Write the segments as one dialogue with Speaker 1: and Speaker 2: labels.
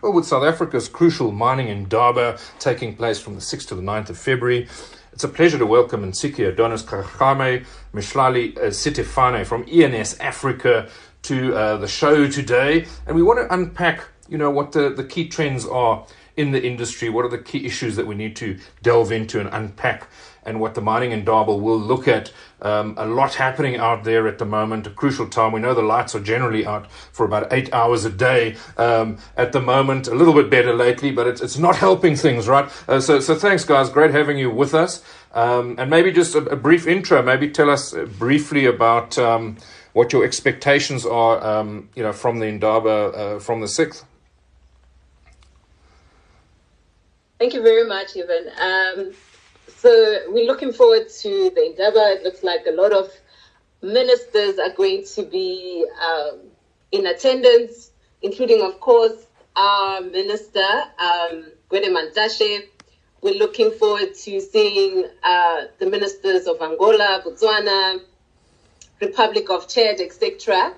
Speaker 1: Well, with South Africa's crucial mining Indaba taking place from the 6th to the 9th of February, it's a pleasure to welcome Nsiki Adonis Kagame Mihlali uh, Sitefane from ENS Africa to uh, the show today. And we want to unpack, you know, what the, the key trends are in the industry, what are the key issues that we need to delve into and unpack and what the mining Indaba will look at. Um, a lot happening out there at the moment, a crucial time. We know the lights are generally out for about eight hours a day um, at the moment, a little bit better lately, but it's, it's not helping things, right? Uh, so, so thanks, guys. Great having you with us. Um, and maybe just a, a, brief intro, maybe tell us uh, briefly about um, what your expectations are, um, you know, from the Indaba uh, from the 6th.
Speaker 2: Thank you very much, Evan. Um, so we're looking forward to the Indaba. It looks like a lot of ministers are going to be um, in attendance, including, of course, our minister, um, Gwede Mantashe. We're looking forward to seeing uh, the ministers of Angola, Botswana, Republic of Chad, etc.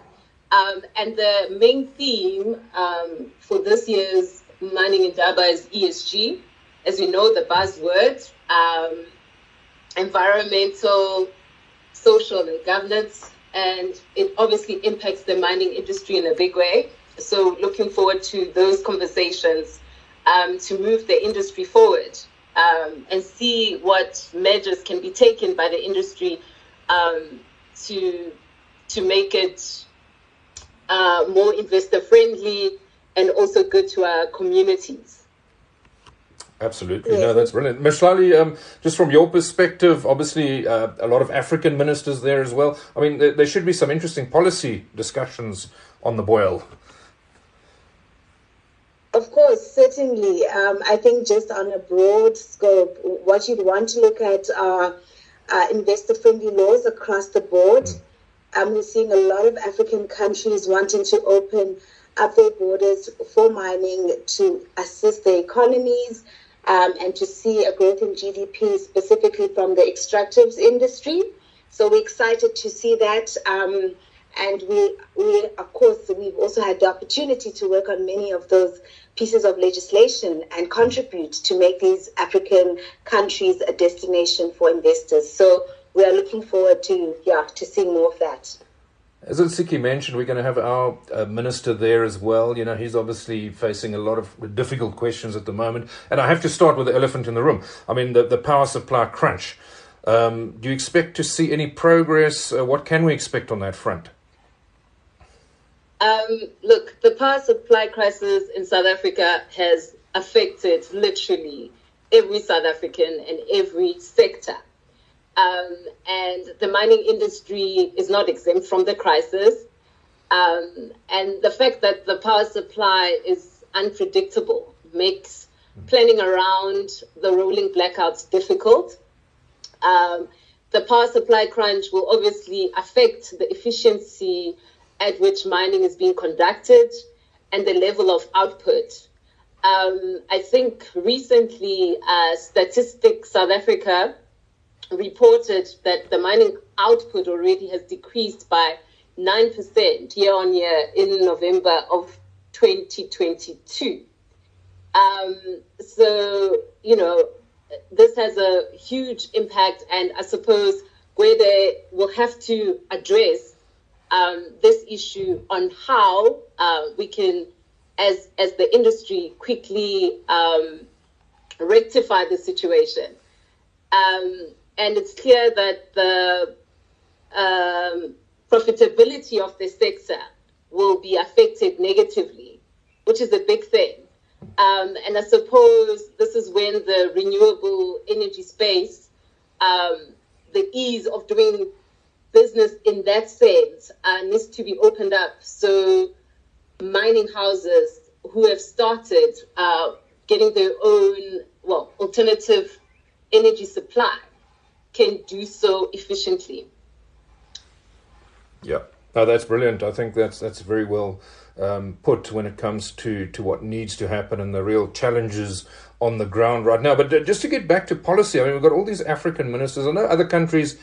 Speaker 2: Um, and the main theme um, for this year's Mining Indaba is ESG. As you know, the buzzword um, environmental, social, and governance, and it obviously impacts the mining industry in a big way. So, looking forward to those conversations um, to move the industry forward um, and see what measures can be taken by the industry um, to to make it uh, more investor friendly and also good to our communities.
Speaker 1: Absolutely. No, that's brilliant. Mihlali, um, just from your perspective, obviously uh, a lot of African ministers there as well. I mean, there, there, should be some interesting policy discussions on the boil.
Speaker 3: Of course, certainly. Um, I think just on a broad scope, what you'd want to look at are uh, investor friendly laws across the board. Mm. Um, we're seeing a lot of African countries wanting to open up their borders for mining to assist their economies um, and to see a growth in GDP specifically from the extractives industry. So we're excited to see that. Um, and we, we, of course, we've also had the opportunity to work on many of those pieces of legislation and contribute to make these African countries a destination for investors. So we are looking forward to, yeah, to seeing more of that.
Speaker 1: As Nsiki mentioned, we're going to have our uh, minister there as well. You know, he's obviously facing a lot of difficult questions at the moment. And I have to start with the elephant in the room. I mean, the, the power supply crunch. Um, do you expect to see any progress? Uh, what can we expect on that front?
Speaker 2: Um, look, the power supply crisis in South Africa has affected literally every South African and every sector. Um, and the mining industry is not exempt from the crisis. Um, and the fact that the power supply is unpredictable makes planning around the rolling blackouts difficult. Um, the power supply crunch will obviously affect the efficiency at which mining is being conducted and the level of output. Um, I think recently, uh, Statistics South Africa reported that the mining output already has decreased by 9% year on year in November of 2022. Um, so, you know, this has a huge impact, and I suppose Gwede will have to address um, this issue on how uh, we can, as as the industry, quickly um, rectify the situation. Um, and it's clear that the um, profitability of the sector will be affected negatively, which is a big thing. Um, and I suppose this is when the renewable energy space, um, the ease of doing business in that sense uh, needs to be opened up. So mining houses who have started uh, getting their own, well, alternative energy supply can do so efficiently.
Speaker 1: Yeah, oh, that's brilliant. I think that's that's very well um, put when it comes to to what needs to happen and the real challenges on the ground right now. But just to get back to policy, I mean, we've got all these African ministers. I know other countries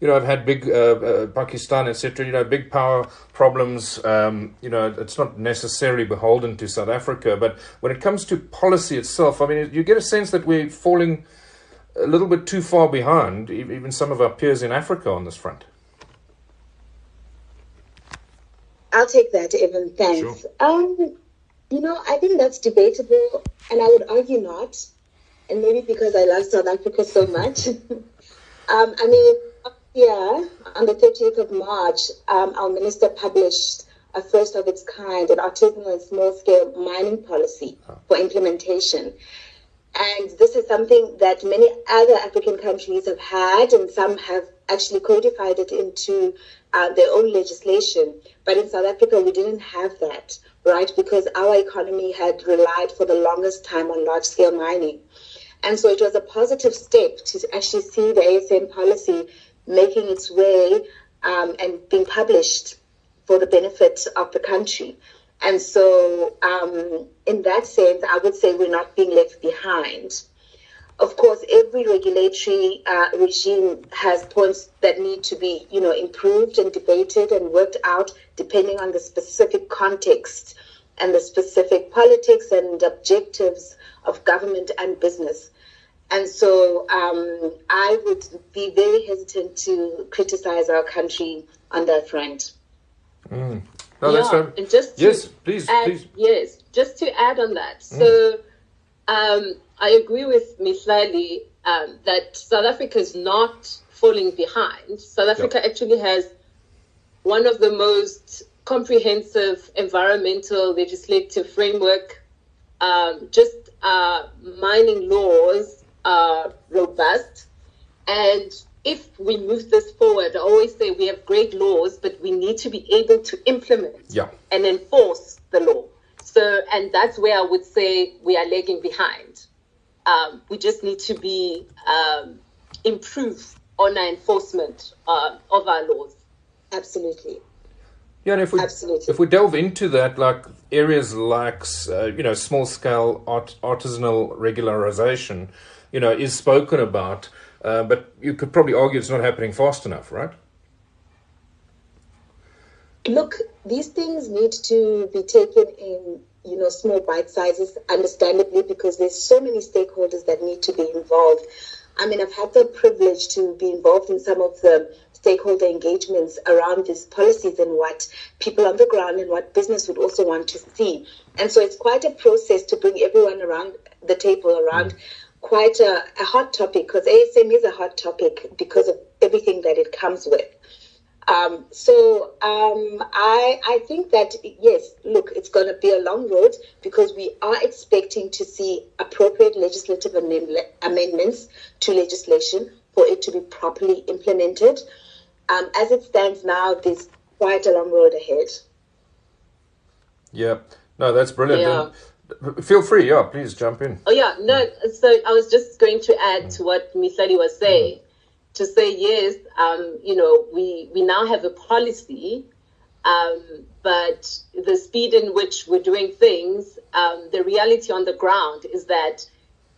Speaker 1: you know, I've had big uh, uh, Pakistan, etc. You know, big power problems. Um, you know, it's not necessarily beholden to South Africa, but when it comes to policy itself, I mean, you get a sense that we're falling a little bit too far behind even some of our peers in Africa on this front.
Speaker 3: I'll take that, Evan. Thanks. Sure. Um, you know, I think that's debatable, and I would argue not. And maybe because I love South Africa so much. um, I mean, yeah, on the 30th of March, um, our minister published a first of its kind, an artisanal and small scale mining policy for implementation. And this is something that many other African countries have had, and some have actually codified it into uh, their own legislation. But in South Africa, we didn't have that, right? Because our economy had relied for the longest time on large scale mining. And so it was a positive step to actually see the ASM policy making its way um, and being published for the benefit of the country. And so, um, in that sense, I would say we're not being left behind. Of course, every regulatory uh, regime has points that need to be, you know, improved and debated and worked out depending on the specific context and the specific politics and objectives of government and business. And so um, I would be very hesitant to criticize our country on that front.
Speaker 1: Mm. No, yeah,
Speaker 2: that's and just
Speaker 1: yes, please,
Speaker 2: add,
Speaker 1: please.
Speaker 2: Yes, just to add on that. Mm. So um, I agree with Mihlali um, that South Africa is not falling behind. South Africa yep. actually has one of the most comprehensive environmental legislative framework. Um, just uh, mining laws are robust and if we move this forward, I always say we have great laws, but we need to be able to implement
Speaker 1: yeah.
Speaker 2: and enforce the law. So, and that's where I would say we are lagging behind. Um, we just need to be um, improve on our enforcement uh, of our laws. Absolutely.
Speaker 1: Yeah, and if we Absolutely. if we delve into that, like areas like uh, you know small scale art, artisanal regularization, you know, is spoken about uh, but you could probably argue it's not happening fast enough, right?
Speaker 3: Look, these things need to be taken in, you know, small bite sizes, understandably, because there's so many stakeholders that need to be involved. I mean, I've had the privilege to be involved in some of the stakeholder engagements around these policies and what people on the ground and what business would also want to see. And so it's quite a process to bring everyone around the table around mm quite a, a hot topic because ASM is a hot topic because of everything that it comes with. Um, so um, I, I think that yes, look, it's going to be a long road because we are expecting to see appropriate legislative amendments to legislation for it to be properly implemented. Um, as it stands now, there's quite a long road ahead.
Speaker 1: Yeah, no, that's brilliant. Yeah. Feel free, yeah, please jump in.
Speaker 2: Oh, yeah, no, so I was just going to add to what Mihlali was saying. Mm. To say, yes, um, you know, we, we now have a policy, um, but the speed in which we're doing things, um, the reality on the ground is that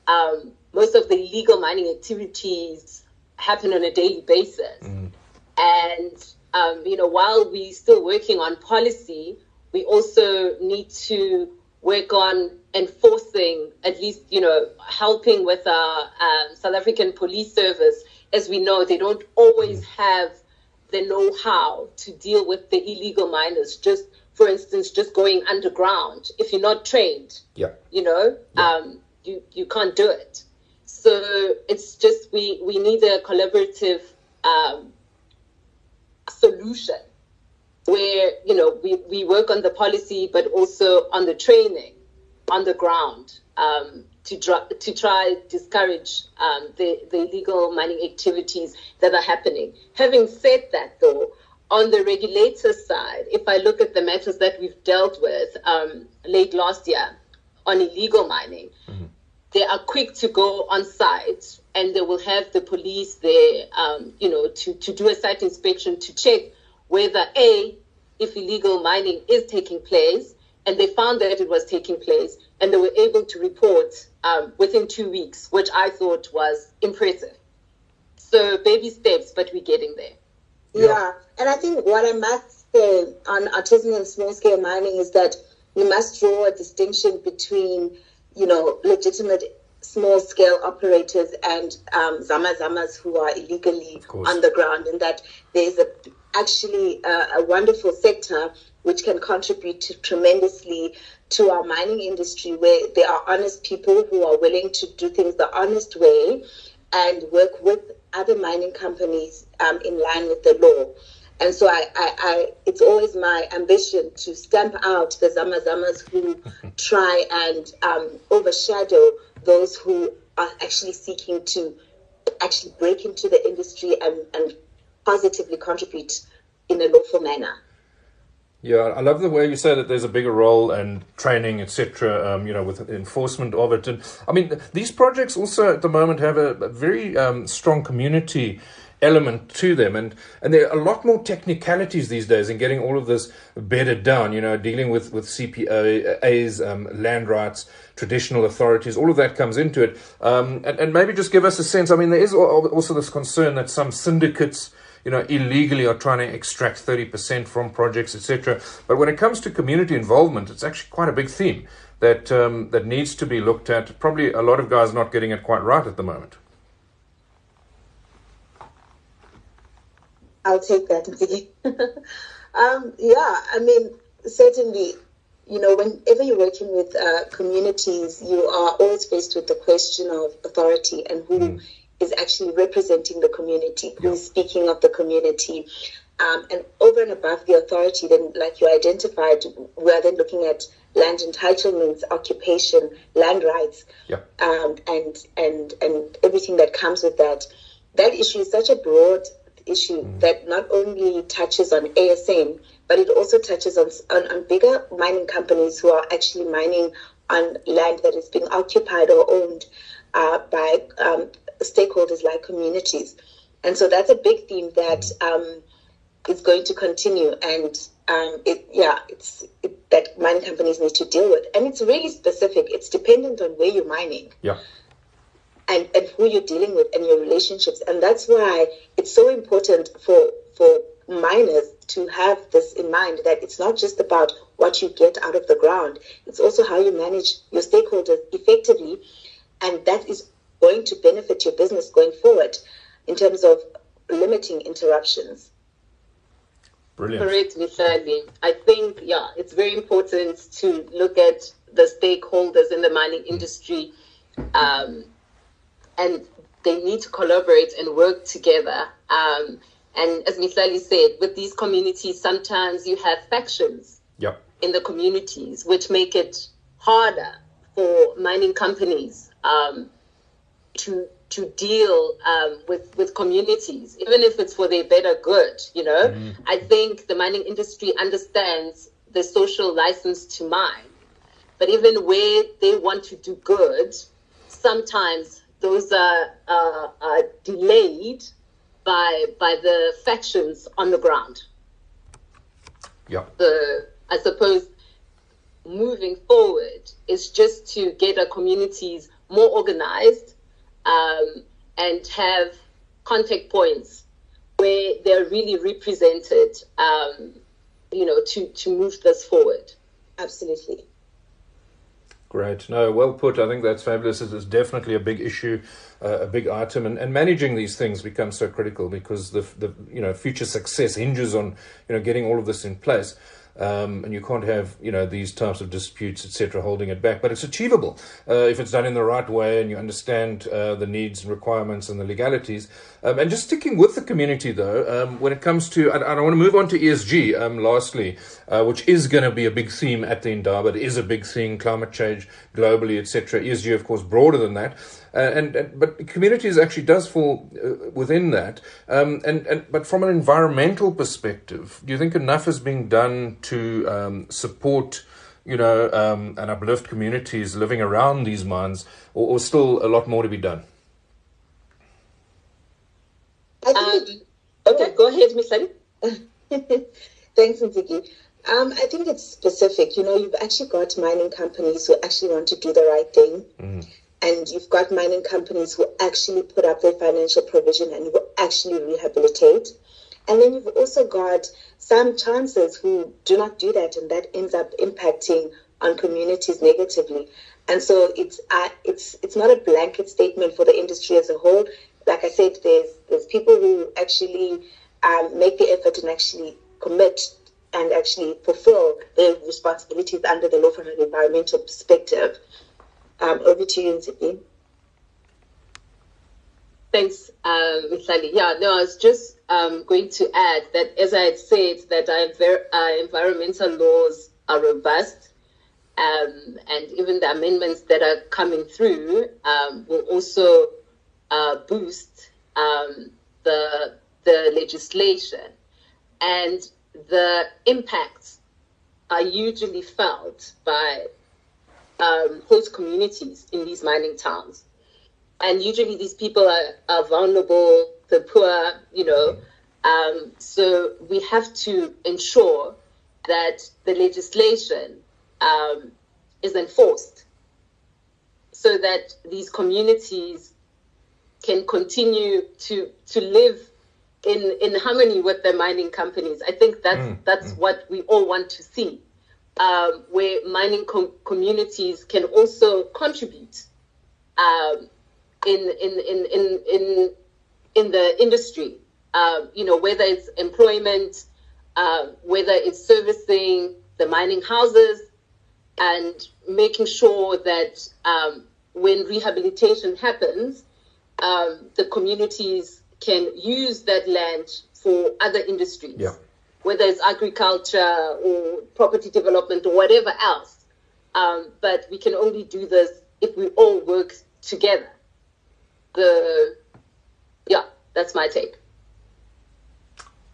Speaker 2: um, most of the illegal mining activities happen on a daily basis. Mm. And, um, you know, while we're still working on policy, we also need to work on enforcing, at least, you know, helping with our um, South African police service. As we know, they don't always have the know how to deal with the illegal miners. Just, for instance, just going underground. If you're not trained,
Speaker 1: yeah.
Speaker 2: you know, yeah. Um, you, you can't do it. So it's just we, we need a collaborative um, solution where you know we, we work on the policy but also on the training on the ground um, to, try, to try discourage um, the, the illegal mining activities that are happening. Having said that, though, on the regulator side, if I look at the matters that we've dealt with um, late last year on illegal mining, mm-hmm. they are quick to go on site and they will have the police there, um, you know, to, to do a site inspection to check whether A, if illegal mining is taking place, and they found that it was taking place, and they were able to report um, within two weeks, which I thought was impressive. So baby steps, but we're getting there.
Speaker 3: Yeah. yeah. And I think what I must say on artisanal and small scale mining is that we must draw a distinction between, you know, legitimate small scale operators and um, zama zamas who are illegally on the ground, and that there's a, actually a, a wonderful sector which can contribute to tremendously to our mining industry where there are honest people who are willing to do things the honest way and work with other mining companies um, in line with the law. And so I, I, I, it's always my ambition to stamp out the Zamazamas who try and um, overshadow those who are actually seeking to actually break into the industry and, and positively contribute in a lawful manner.
Speaker 1: Yeah, I love the way you say that there's a bigger role and training, etc. Um, you know, with enforcement of it, and I mean these projects also at the moment have a, a very um, strong community element to them and and there are a lot more technicalities these days in getting all of this bedded down you know dealing with with cpas um, land rights traditional authorities all of that comes into it um, and, and maybe just give us a sense i mean there is also this concern that some syndicates you know, illegally are trying to extract 30% from projects, etc. But when it comes to community involvement, it's actually quite a big theme that um, that needs to be looked at. Probably a lot of guys not getting it quite right at the moment.
Speaker 3: I'll take that, um, yeah, I mean, certainly, you know, whenever you're working with uh, communities, you are always faced with the question of authority and who mm is actually representing the community, who is speaking of the community. Um, and over and above the authority, then, like you identified, we are then looking at land entitlements, occupation, land rights, um, and and and everything that comes with that. That issue is such a broad issue mm. that not only touches on ASM, but it also touches on, on, on bigger mining companies who are actually mining on land that is being occupied or owned uh, by um, stakeholders like communities. And so that's a big theme that um, is going to continue. And um, it, yeah, it's it, that mining companies need to deal with. And it's really specific. It's dependent on where you're mining.
Speaker 1: Yeah.
Speaker 3: And, and who you're dealing with and your relationships. And that's why it's so important for for miners to have this in mind that it's not just about what you get out of the ground. It's also how you manage your stakeholders effectively. And that is going to benefit your business going forward in terms of limiting interruptions.
Speaker 1: Brilliant.
Speaker 2: Correct, Mihlali. I think, yeah, it's very important to look at the stakeholders in the mining industry um, and they need to collaborate and work together. Um, and as Mihlali said, with these communities, sometimes you have factions
Speaker 1: yep.
Speaker 2: in the communities, which make it harder for mining companies um, to to deal um, with with communities, even if it's for their better good. You know, mm. I think the mining industry understands the social license to mine, but even where they want to do good, sometimes those are, uh, are delayed by by the factions on the ground.
Speaker 1: Yeah.
Speaker 2: The I suppose moving forward is just to get our communities more organized um, and have contact points where they're really represented, um, you know, to, to move this forward. Absolutely.
Speaker 1: Great. No, well put. I think that's fabulous. It is definitely a big issue, uh, a big item, and, and managing these things becomes so critical because the the you know future success hinges on you know getting all of this in place. Um, and you can't have you know these types of disputes etc holding it back. But it's achievable uh, if it's done in the right way and you understand uh, the needs and requirements and the legalities um, and just sticking with the community though um, when it comes to I, I want to move on to ESG um, lastly uh, which is going to be a big theme at the Indaba it is a big thing climate change globally etc ESG of course broader than that uh, and, and, but communities actually does fall uh, within that. Um, and, and but from an environmental perspective, do you think enough is being done to um, support? You know, um, and uplift communities living around these mines, or, or still a lot more to be done?
Speaker 2: Um, go ahead, Miss
Speaker 3: Thanks, Nsiki. Um, I think it's specific. You know, you've actually got mining companies who actually want to do the right thing.
Speaker 1: Mm
Speaker 3: and you've got mining companies who actually put up their financial provision and who actually rehabilitate. And then you've also got some chances who do not do that, and that ends up impacting on communities negatively. And so it's uh, it's it's not a blanket statement for the industry as a whole. Like I said, there's there's people who actually um, make the effort and actually commit and actually fulfill their responsibilities under the law from an environmental perspective. Um, over to you, Zippy.
Speaker 2: Thanks, um, Sally. Yeah, no, I was just um, going to add that, as I had said, that our, our environmental laws are robust, um, and even the amendments that are coming through um, will also uh, boost um, the the legislation, and the impacts are usually felt by um, host communities in these mining towns. And usually these people are, are vulnerable, the poor, you know. Um, so we have to ensure that the legislation um, is enforced so that these communities can continue to to live in in harmony with the mining companies. I think that's mm, that's mm. what we all want to see um, where mining com- communities can also contribute um, in, in, in, in, in, in the industry. Um, you know, whether it's employment, uh, whether it's servicing the mining houses, and making sure that um, when rehabilitation happens, um, the communities can use that land for other industries.
Speaker 1: Yeah
Speaker 2: whether it's agriculture or property development or whatever else. Um, but we can only do this if we all work together. The yeah, that's my take.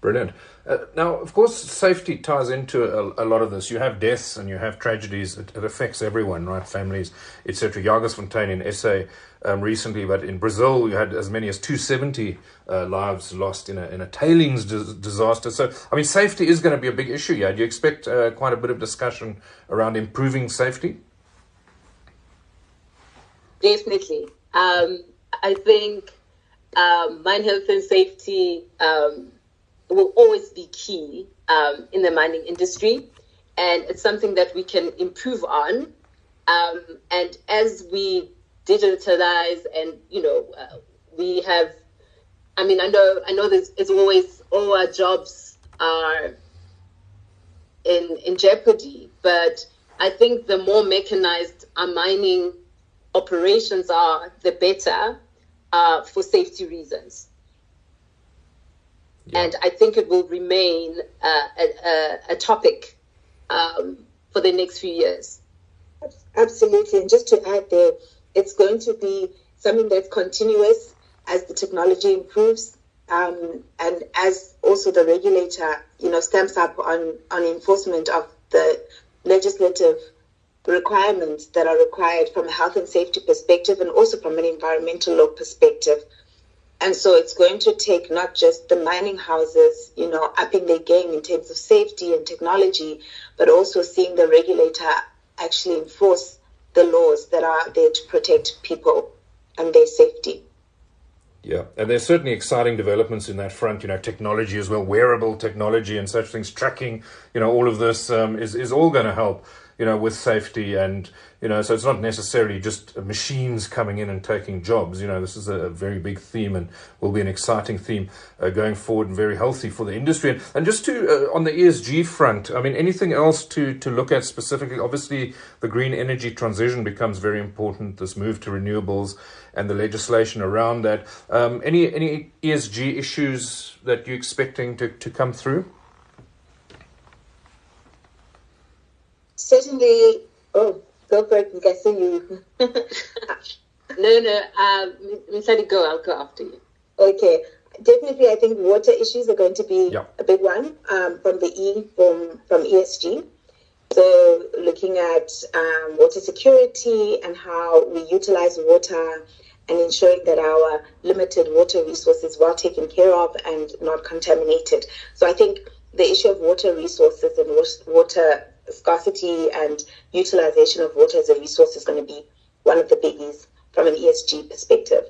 Speaker 1: Brilliant. Uh, now, of course, safety ties into a, a, lot of this. You have deaths and you have tragedies. It, it affects everyone, right? Families, etc. Jagersfontein in SA um, recently, but in Brazil, you had as many as 270 uh, lives lost in a, in a tailings dis- disaster. So, I mean, safety is going to be a big issue Yeah, Do you expect uh, quite a bit of discussion around improving safety?
Speaker 2: Definitely. Um, I think um, mine health and safety um, will always be key um, in the mining industry, and it's something that we can improve on. Um, and as we digitalize, and you know, uh, we have. I mean, I know, I know. There's, it's always all our jobs are in in jeopardy, but I think the more mechanized our mining operations are, the better uh, for safety reasons. Yeah. And I think it will remain uh, a, a, topic um, for the next few years.
Speaker 3: Absolutely. And just to add there, it's going to be something that's continuous as the technology improves. Um, and as also the regulator, you know, stamps up on, on enforcement of the legislative requirements that are required from a health and safety perspective and also from an environmental law perspective. And so it's going to take not just the mining houses, you know, upping their game in terms of safety and technology, but also seeing the regulator actually enforce the laws that are there to protect people and their safety.
Speaker 1: Yeah, and there's certainly exciting developments in that front. You know, technology as well, wearable technology and such things, tracking. You know, all of this um, is is all going to help you know, with safety and, you know, so it's not necessarily just machines coming in and taking jobs. You know, this is a very big theme and will be an exciting theme uh, going forward and very healthy for the industry. And, and just to, uh, on the ESG front, I mean, anything else to, to look at specifically? Obviously, the green energy transition becomes very important, this move to renewables and the legislation around that. Um, any, any ESG issues that you're expecting to, to come through?
Speaker 3: Certainly, oh, go for it. I'm guessing you.
Speaker 2: no, no, um, let it go. I'll go after you.
Speaker 3: Okay. Definitely, I think water issues are going to be yeah. a big one um, from the E from from ESG. So, looking at um, water security and how we utilize water and ensuring that our limited water resource is well taken care of and not contaminated. So, I think the issue of water resources and water scarcity and utilization of water as a resource is going to be one of the biggies from an ESG perspective.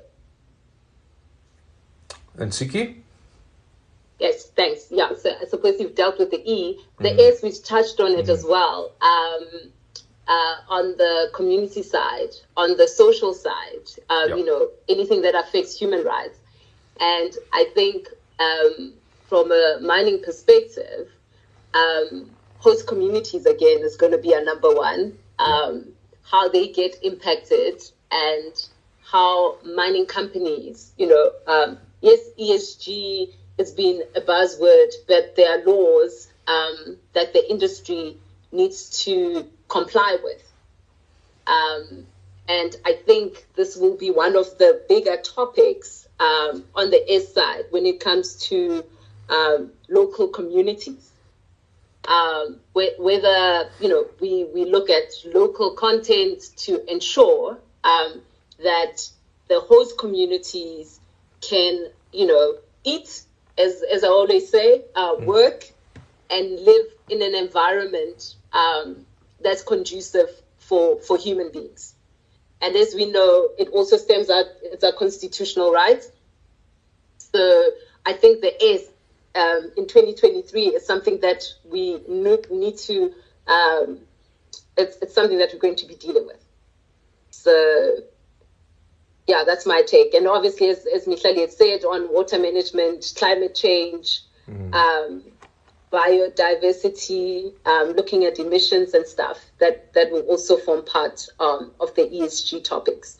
Speaker 1: And Siki?
Speaker 2: Yes, thanks. Yeah, so I suppose you've dealt with the E. The mm-hmm. S, we've touched on it mm-hmm. as well. Um, uh, on the community side, on the social side, uh, yep. you know, anything that affects human rights. And I think um, from a mining perspective, um, host communities again is going to be a number one. Um, how they get impacted and how mining companies, you know, um, yes, ESG has been a buzzword, but there are laws um, that the industry needs to comply with. Um, and I think this will be one of the bigger topics um, on the S side when it comes to um, local communities. Um, whether you know we, we look at local content to ensure um, that the host communities can you know eat as as I always say uh, mm. work and live in an environment um, that's conducive for, for human beings. And as we know, it also stems out, it's a constitutional right. So I think the S um, in 2023 is something that we need to, um, it's, it's something that we're going to be dealing with. So yeah, that's my take. And obviously, as, as Mihlali had said, on water management, climate change, mm. um, biodiversity, um, looking at emissions and stuff that, that will also form part um, of the ESG topics.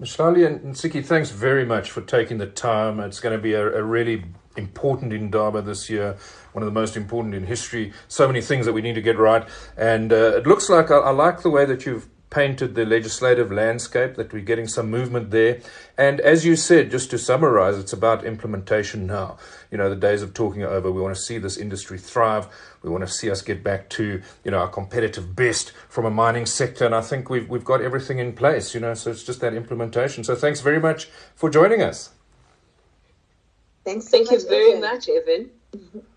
Speaker 1: Mihlali and Siki, thanks very much for taking the time. It's going to be a, a really important Indaba this year, one of the most important in history. So many things that we need to get right. And uh, it looks like I, I like the way that you've painted the legislative landscape, that we're getting some movement there. And as you said, just to summarize, it's about implementation now. You know, the days of talking are over. We want to see this industry thrive. We want to see us get back to, you know, our competitive best from a mining sector. And I think we've, we've got everything in place, you know, so it's just that implementation. So thanks very much for joining us.
Speaker 2: Thanks. So Thank much, you very Evan. much, Evan.